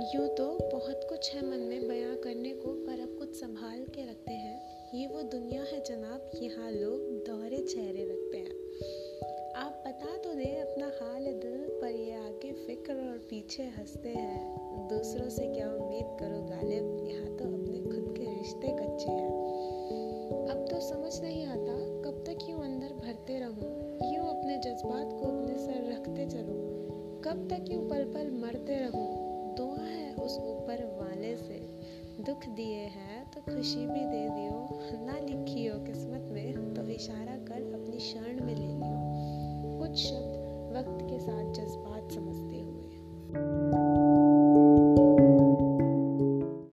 कुछ है मन में बयां करने को, पर अब कुछ संभाल के रखते हैं। ये वो दुनिया है जनाब, यहाँ लोग दोहरे चेहरे रखते हैं। आप बता तो दे अपना हाल दिल पर, ये आगे फ़िक्र और पीछे हँसते हैं। दूसरों से क्या उम्मीद करो, गालिब? यहाँ तो अपने खुद के रिश्ते कच्चे हैं। अब तो समझ नहीं आता, कब तक यूँ अंदर भरते रहूँ? यूँ अपने जज्बात को अपने सर रखते चलूँ? कब तक यूँ पल पल मरते रहूँ? दुआ है उस ऊपर वाले से। दुख दिए हैं तो खुशी भी दे दियो। ना लिखी हो किस्मत में तो इशारा कर अपनी शरण में ले लियो। कुछ शब्द वक्त के साथ हो